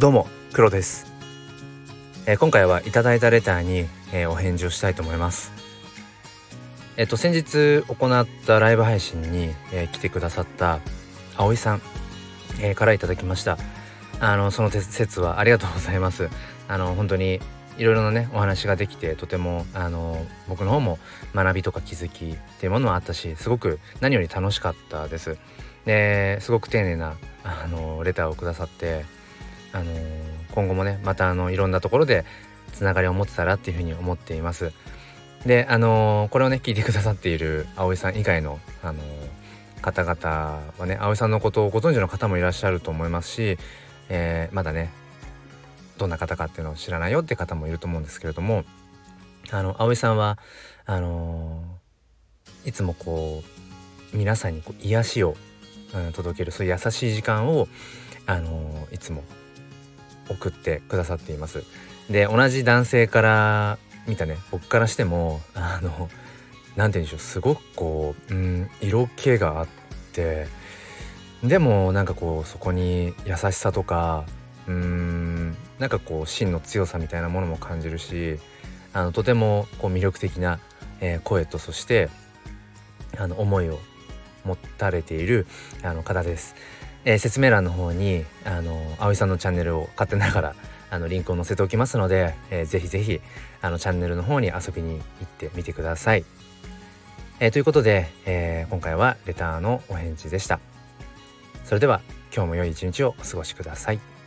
どうも黒です、えー、今回はいただいたレターに、えー、お返事をしたいと思います。えっ、と先日行ったライブ配信に、え、来てくださった葵さん、えからいただきました。あのその説はありがとうございます。あの本当にいろいろなねお話ができてとてもあの僕の方も学びとか気づきっていうものもあったしすごく何より楽しかったです。ですごく丁寧なあのレターをくださってあの今後もねまたあのいろんなところでつながりを持ってたらっていうふうに思っています。であのこれをね聞いてくださっている葵さん以外のあの方々はね葵さんのことをご存知の方もいらっしゃると思いますし、えー、まだねどんな方かっていうのを知らないよって方もいると思うんですけれどもあの葵さんはあのいつもこう皆さんにこう癒しを、うん、届けるそういう優しい時間をあのいつも送ってくださっています。で同じ男性から見たね僕からしてもあの何て言うんでしょうすごくこう、うん、色気があってでもなんかこうそこに優しさとかうーんなんかこう芯の強さみたいなものも感じるしあのとてもこう魅力的な、えー、声とそしてあの思いを持たれているあの方です。えー、説明欄の方にあの葵さんのチャンネルを勝手ながら あのリンクを載せておきますので、えー、ぜひぜひあのチャンネルの方に遊びに行ってみてください。えー、ということで、えー、今回はレターのお返事でした。それでは今日も良い一日をお過ごしください。